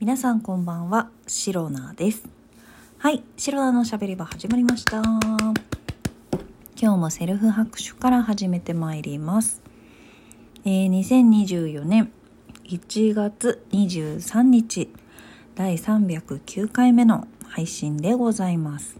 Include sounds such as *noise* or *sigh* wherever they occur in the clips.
皆さんこんばんは、シロナです。はい、シロナのしゃべり場始まりました。今日もセルフ拍手から始めてまいります。えー、2024年1月23日、第309回目の配信でございます。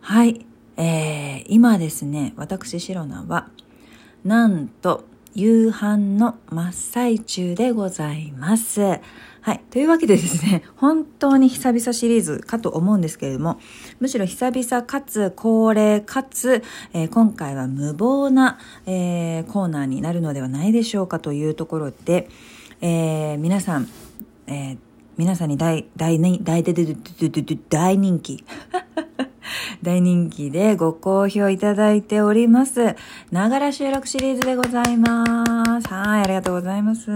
はい、えー、今ですね、私シロナは、なんと、夕飯の真っ最中でございます。はい。というわけでですね、*laughs* 本当に久々シリーズかと思うんですけれども、むしろ久々かつ恒例かつ、えー今回は無謀な、えーコーナーになるのではないでしょうかというところで、えー皆さん、え皆さんに大、大、大、大、大、大人気。大人気でご好評いただいております。ながら収録シリーズでございます。はい、ありがとうございます。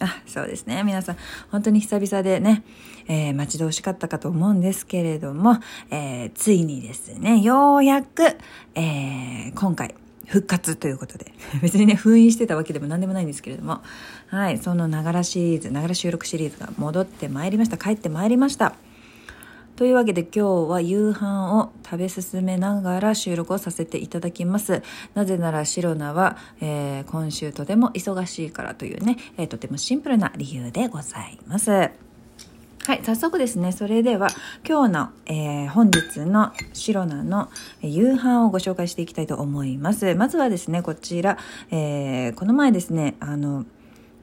あ、そうですね。皆さん、本当に久々でね、えー待ち遠しかったかと思うんですけれども、えーついにですね、ようやく、えー今回、復活ということで。*laughs* 別にね、封印してたわけでも何でもないんですけれども。はい、そのながらシリーズ、ながら収録シリーズが戻ってまいりました。帰ってまいりました。というわけで今日は夕飯を食べ進めながら収録をさせていただきます。なぜならシロナは、えー今週とても忙しいからというね、えーとてもシンプルな理由でございます。はい、早速ですね、それでは今日の、えー本日のシロナの夕飯をご紹介していきたいと思います。まずはですね、こちら、えーこの前ですね、あの、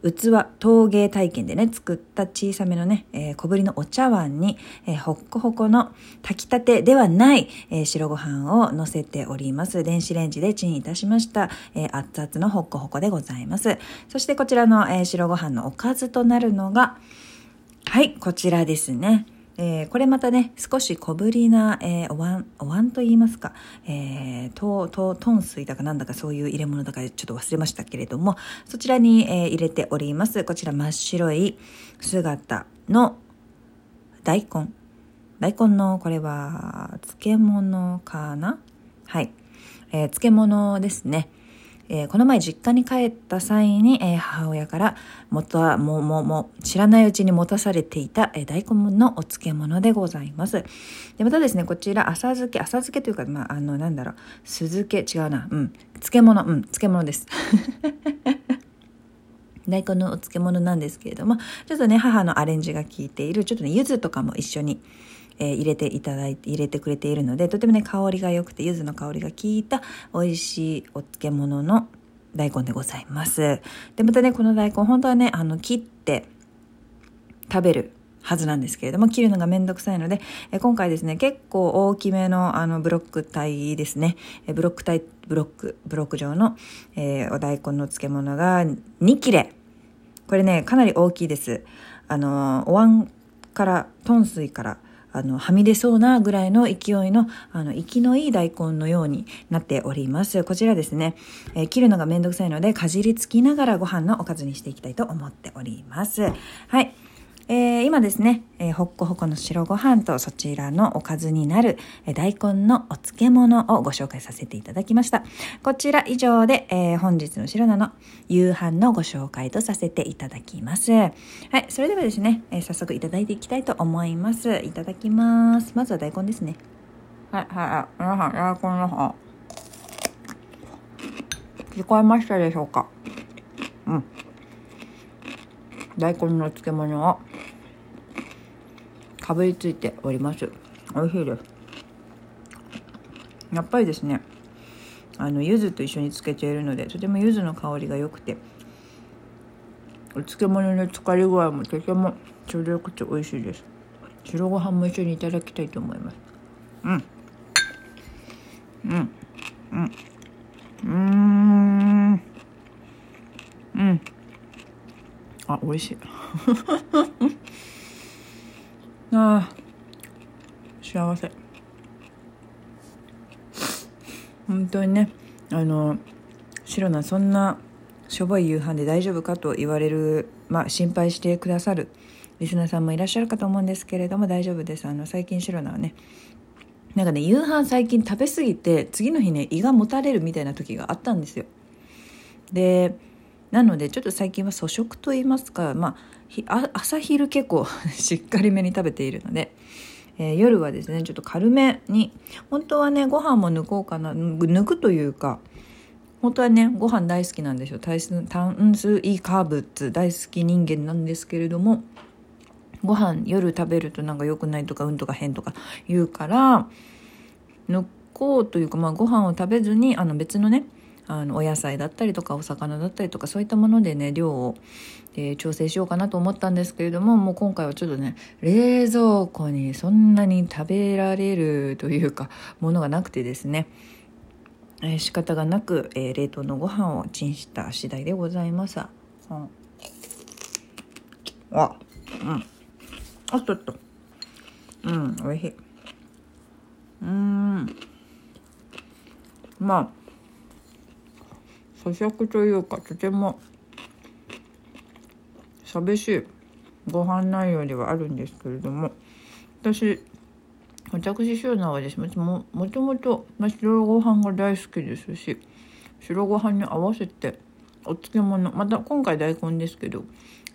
器陶芸体験でね作った小さめのね、えー小ぶりのお茶碗に、えーほっこほこの炊きたてではない、えー白ご飯を乗せております。電子レンジでチンいたしました、え熱々のほっこほこでございます。そしてこちらの、え白ご飯のおかずとなるのがはいこちらですね。えーこれまたね、少し小ぶりな、えーお椀、お椀と言いますか、えー、と、と、トン水だかなんだかそういう入れ物だかちょっと忘れましたけれども、そちらに、えー入れております。こちら真っ白い姿の大根。大根のこれは漬物かな？はい。えー漬物ですね。えーこの前実家に帰った際に、えー母親からもとはももも知らないうちに持たされていた、えー大根のお漬物でございます。でまたですねこちら浅漬け浅漬けというかまああのなんだろう酢漬け違うなうん漬物うん漬物です。*laughs* 大根のお漬物なんですけれどもちょっとね母のアレンジが効いているちょっとね柚子とかも一緒に、え入れていただいて入れてくれているのでとてもね香りが良くて柚子の香りが効いた美味しいお漬物の大根でございます。でまたねこの大根本当はねあの切って食べるはずなんですけれども切るのがめんどくさいのでえ今回ですね結構大きめのあのブロック体ですね。えブロック体ブロックブロック状の、えーお大根の漬物が2切れ。これねかなり大きいです。あのお椀から豚水からあのはみ出そうなぐらいの勢いのあの生きのいい大根のようになっております。こちらですね、えー切るのがめんどくさいのでかじりつきながらご飯のおかずにしていきたいと思っております。はい。えー今ですね、えーほっこほこの白ご飯とそちらのおかずになる、えー大根のお漬物をご紹介させていただきました。こちら以上で、えー本日の白菜の夕飯のご紹介とさせていただきます。はい、それではですね、えー早速いただいていきたいと思います。いただきます。まずは大根ですね。はい、はい、皆さん、大根の方。聞こえましたでしょうか？うん。大根の漬物をかぶりついております。美味しいです。やっぱりですねあの柚子と一緒に漬けているのでとても柚子の香りが良くてお漬物の浸かり具合もとてもちょうどよくて美味しいです。白ご飯も一緒にいただきたいと思います。うんうん。うん。うん。うん。あ美味しい *laughs* ああ幸せ本当にねあの白菜そんなしょぼい夕飯で大丈夫かと言われるまあ心配してくださるリスナーさんもいらっしゃるかと思うんですけれども大丈夫です。あの最近白菜はねなんかね夕飯最近食べ過ぎて次の日ね胃がもたれるみたいな時があったんですよ。でなのでちょっと最近は粗食と言いますか、まあ、朝昼結構 *laughs* しっかりめに食べているので、えー、夜はですねちょっと軽めに本当はねご飯も抜こうかな抜くというか本当はねご飯大好きなんですよ炭水化物大好き人間なんですけれどもご飯夜食べるとなんか良くないとかうんとか変とか言うから抜こうというか、まあ、ご飯を食べずにあの別のねあのお野菜だったりとかお魚だったりとかそういったものでね量を、えー、調整しようかなと思ったんですけれどももう今回はちょっとね冷蔵庫にそんなに食べられるというかものがなくてですね、えー、仕方がなく、えー、冷凍のご飯をチンした次第でございます。うん、あうん。あっとっと。うんおいしい。うん。まあ咀嚼というかとても寂しいご飯内容ではあるんですけれども私私シューナはですねももともと白ご飯が大好きですし白ご飯に合わせてお漬物また今回大根ですけど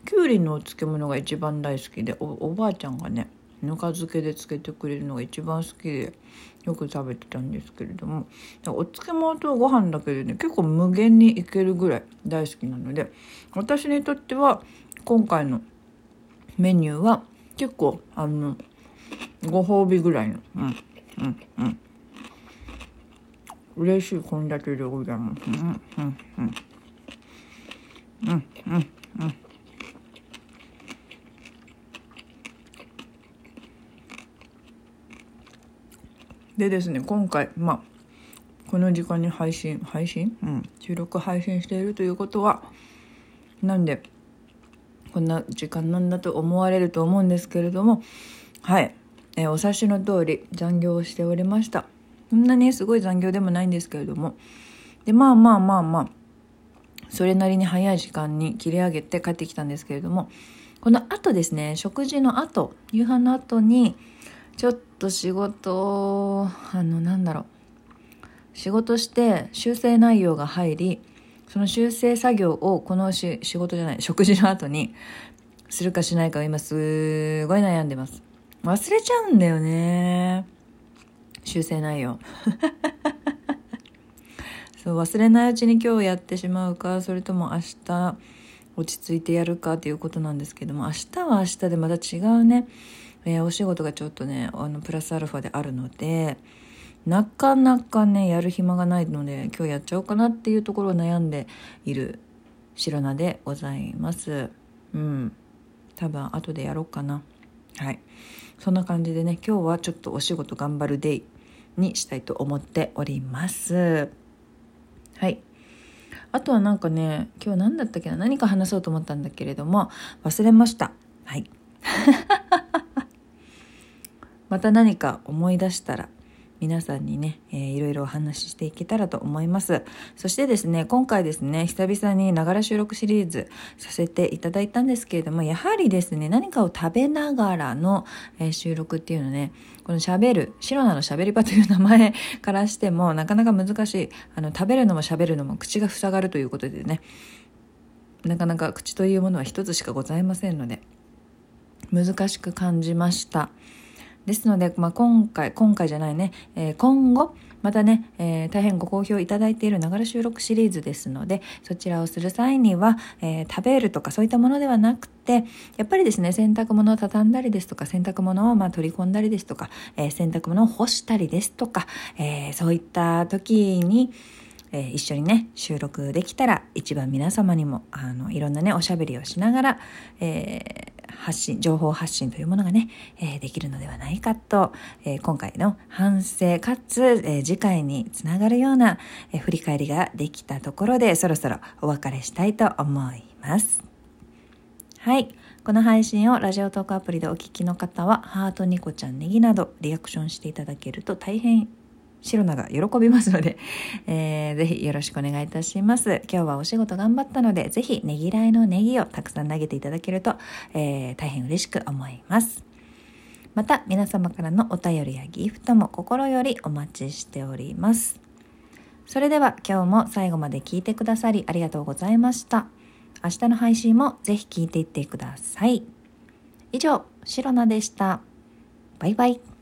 きゅうりのお漬物が一番大好きでおばあちゃんがねぬか漬けでつけてくれるのが一番好きでよく食べてたんですけれどもお漬物とご飯だけでね結構無限にいけるぐらい大好きなので私にとっては今回のメニューは結構あのご褒美ぐらいの。うん。うん。うん。嬉しい献立でございます。うん。うん。うん。うん。うん。うん。でですね今回まあこの時間に配信配信？うん。収録配信しているということはなんでこんな時間なんだと思われると思うんですけれどもはい、えー、お察しの通り残業をしておりました。そんなにすごい残業でもないんですけれども。でまあまあまあまあそれなりに早い時間に切り上げて帰ってきたんですけれども。この後ですね食事の後夕飯の後にちょっと仕事あのなんだろう。仕事して修正内容が入りその修正作業をこの仕事じゃない食事の後にするかしないかを今すごい悩んでます。忘れちゃうんだよね。修正内容。*laughs* そう忘れないうちに今日やってしまうかそれとも明日落ち着いてやるかっていうことなんですけども明日は明日でまた違うね。えー、お仕事がちょっとねあのプラスアルファであるのでなかなかねやる暇がないので今日やっちゃおうかなっていうところを悩んでいる白菜でございます。うん。多分後でやろうかな。はい。そんな感じでね今日はちょっとお仕事頑張るデイにしたいと思っております。はい。あとはなんかね今日何だったっけな？何か話そうと思ったんだけれども忘れました。はい。*laughs* また何か思い出したら皆さんにね、えー、いろいろお話ししていけたらと思います。そしてですね、今回ですね、久々にながら収録シリーズさせていただいたんですけれども、やはりですね、何かを食べながらの、えー、収録っていうのね、この喋る、白菜の喋り場という名前からしても、なかなか難しい。あの、食べるのも喋るのも口が塞がるということでね、なかなか口というものは一つしかございませんので、難しく感じました。ですので、まあ、今回、今回じゃないね、えー、今後、またね、えー、大変ご好評いただいているながら収録シリーズですので、そちらをする際には、えー、食べるとかそういったものではなくて、やっぱりですね、洗濯物を畳んだりですとか、洗濯物をまあ取り込んだりですとか、え、洗濯物を干したりですとか、えそういった時に、えー、一緒にね収録できたら一番皆様にもあのいろんなねおしゃべりをしながら、え発信、情報発信というものがね、えー、できるのではないかと、えー、今回の反省かつ、えー、次回につながるような、え振り返りができたところで、そろそろお別れしたいと思います。はい。この配信をラジオトークアプリでお聞きの方は、ハートニコちゃんネギなどリアクションしていただけると大変白菜が喜びますので、*laughs* えー、ぜひよろしくお願いいたします。今日はお仕事頑張ったので、ぜひねぎらいのネギをたくさん投げていただけると、えー、大変嬉しく思います。また、皆様からのお便りやギフトも心よりお待ちしております。それでは今日も最後まで聞いてくださりありがとうございました。明日の配信もぜひ聞いていってください。以上、シロナでした。バイバイ。